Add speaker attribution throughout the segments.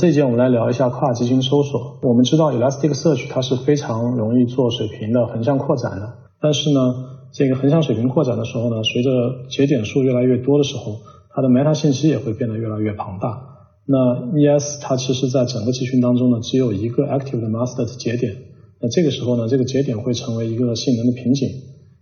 Speaker 1: 这一节我们来聊一下跨集群搜索。我们知道 Elasticsearch 它是非常容易做水平的横向扩展的，但是呢，这个横向水平扩展的时候呢，随着节点数越来越多的时候，它的 meta 信息也会变得越来越庞大。那 ES 它其实在整个集群当中呢，只有一个 active 的 master 的节点。那这个时候呢，这个节点会成为一个性能的瓶颈。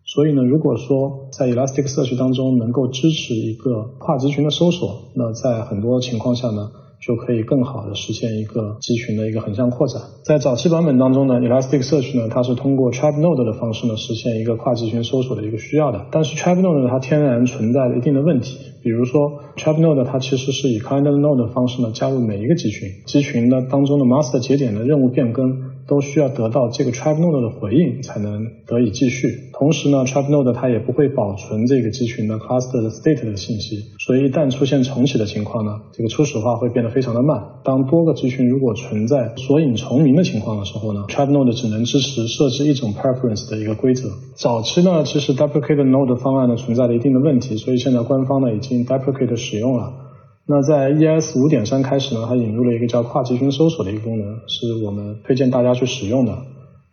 Speaker 1: 所以呢，如果说在 Elasticsearch 当中能够支持一个跨集群的搜索，那在很多情况下呢。就可以更好的实现一个集群的一个横向扩展。在早期版本当中呢，Elasticsearch 呢，它是通过 Trap Node 的方式呢，实现一个跨集群搜索的一个需要的。但是 Trap Node 呢，它天然存在着一定的问题，比如说 Trap Node 它其实是以 kindle Node 的方式呢，加入每一个集群，集群呢当中的 Master 节点的任务变更。都需要得到这个 Trap Node 的回应才能得以继续。同时呢，Trap Node 它也不会保存这个集群的 Cluster 的 State 的信息，所以一旦出现重启的情况呢，这个初始化会变得非常的慢。当多个集群如果存在索引重名的情况的时候呢，Trap Node 只能支持设置一种 Preference 的一个规则。早期呢，其实 Duplicate Node 方案呢存在了一定的问题，所以现在官方呢已经 Duplicate 使用了。那在 ES 五点三开始呢，它引入了一个叫跨集群搜索的一个功能，是我们推荐大家去使用的。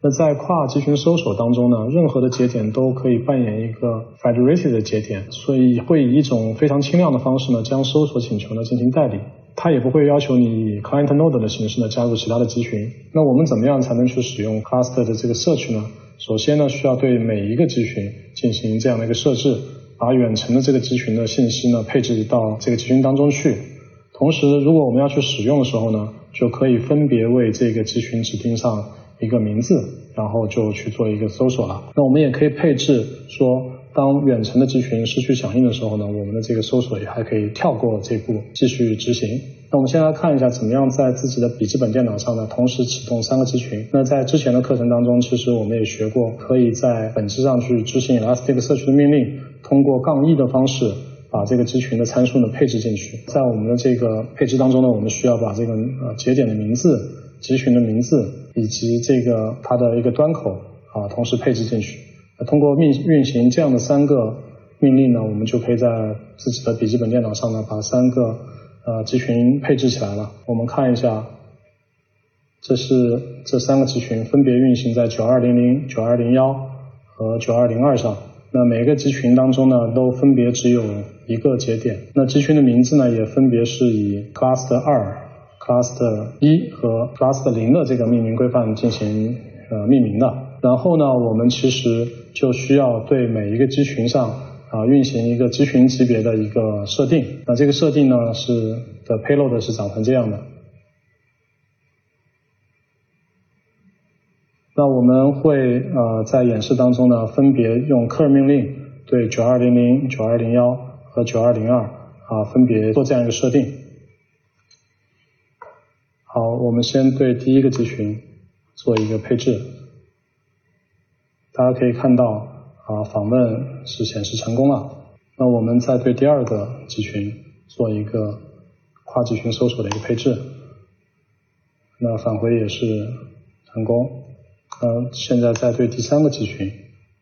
Speaker 1: 那在跨集群搜索当中呢，任何的节点都可以扮演一个 federated 的节点，所以会以一种非常轻量的方式呢，将搜索请求呢进行代理。它也不会要求你以 client node 的形式呢加入其他的集群。那我们怎么样才能去使用 cluster 的这个社区呢？首先呢，需要对每一个集群进行这样的一个设置。把远程的这个集群的信息呢配置到这个集群当中去，同时如果我们要去使用的时候呢，就可以分别为这个集群指定上一个名字，然后就去做一个搜索了。那我们也可以配置说，当远程的集群失去响应的时候呢，我们的这个搜索也还可以跳过这步继续执行。那我们先来看一下怎么样在自己的笔记本电脑上呢同时启动三个集群。那在之前的课程当中，其实我们也学过，可以在本质上去执行 Elasticsearch 的命令。通过杠一的方式把这个集群的参数呢配置进去，在我们的这个配置当中呢，我们需要把这个呃节点的名字、集群的名字以及这个它的一个端口啊同时配置进去。通过命运行这样的三个命令呢，我们就可以在自己的笔记本电脑上呢把三个呃集群配置起来了。我们看一下，这是这三个集群分别运行在九二零零、九二零幺和九二零二上。那每个集群当中呢，都分别只有一个节点。那集群的名字呢，也分别是以 cluster 二、cluster 一和 cluster 零的这个命名规范进行呃命名的。然后呢，我们其实就需要对每一个集群上啊运行一个集群级别的一个设定。那这个设定呢是的 payload 是长成这样的。那我们会呃在演示当中呢，分别用 cur 命令对九二零零、九二零幺和九二零二啊分别做这样一个设定。好，我们先对第一个集群做一个配置，大家可以看到啊访问是显示成功了。那我们再对第二个集群做一个跨集群搜索的一个配置，那返回也是成功。呃，现在在对第三个集群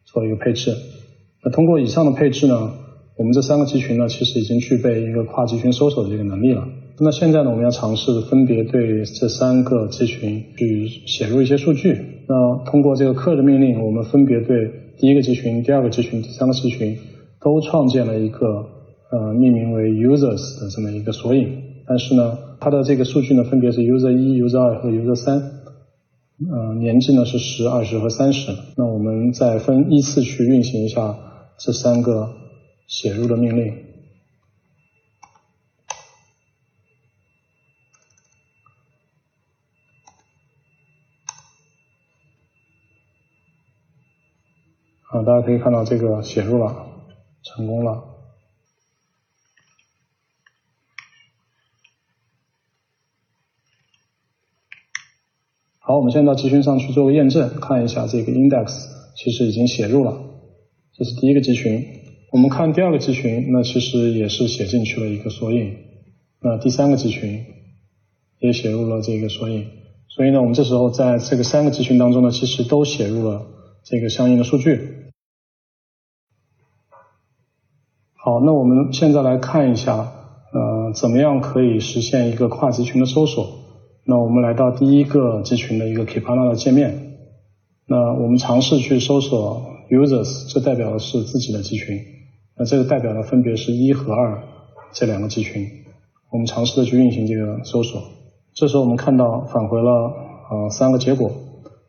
Speaker 1: 做一个配置。那通过以上的配置呢，我们这三个集群呢，其实已经具备一个跨集群搜索的这个能力了。那现在呢，我们要尝试分别对这三个集群去写入一些数据。那通过这个克的命令，我们分别对第一个集群、第二个集群、第三个集群都创建了一个呃命名为 users 的这么一个索引。但是呢，它的这个数据呢，分别是 user 一、user 二和 user 三。呃，年纪呢是十、二十和三十。那我们再分依次去运行一下这三个写入的命令。啊，大家可以看到这个写入了，成功了。好，我们现在到集群上去做个验证，看一下这个 index 其实已经写入了，这是第一个集群。我们看第二个集群，那其实也是写进去了一个索引。那第三个集群也写入了这个索引。所以呢，我们这时候在这个三个集群当中呢，其实都写入了这个相应的数据。好，那我们现在来看一下，呃，怎么样可以实现一个跨集群的搜索？那我们来到第一个集群的一个 Kibana 的界面，那我们尝试去搜索 users，这代表的是自己的集群，那这个代表的分别是一和二这两个集群，我们尝试的去运行这个搜索，这时候我们看到返回了呃三个结果，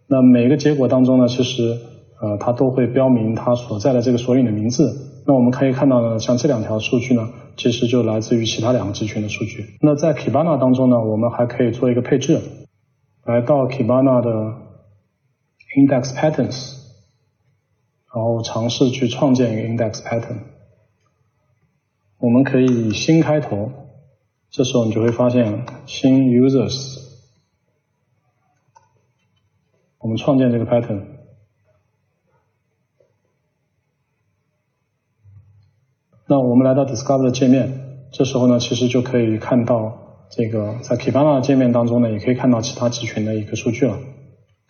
Speaker 1: 那每个结果当中呢，其实呃它都会标明它所在的这个索引的名字。那我们可以看到呢，像这两条数据呢，其实就来自于其他两个集群的数据。那在 Kibana 当中呢，我们还可以做一个配置，来到 Kibana 的 index patterns，然后尝试去创建一个 index pattern。我们可以以新开头，这时候你就会发现新 users，我们创建这个 pattern。那我们来到 Discover 界面，这时候呢，其实就可以看到这个在 Kibana 界面当中呢，也可以看到其他集群的一个数据了。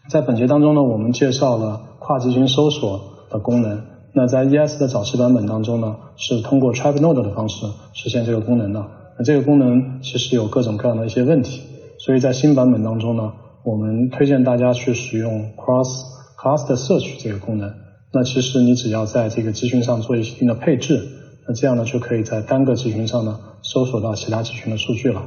Speaker 1: 在本节当中呢，我们介绍了跨集群搜索的功能。那在 ES 的早期版本当中呢，是通过 Trap Node 的方式实现这个功能的。那这个功能其实有各种各样的一些问题，所以在新版本当中呢，我们推荐大家去使用 Cross Cluster Search 这个功能。那其实你只要在这个集群上做一定的配置。那这样呢，就可以在单个集群上呢，搜索到其他集群的数据了。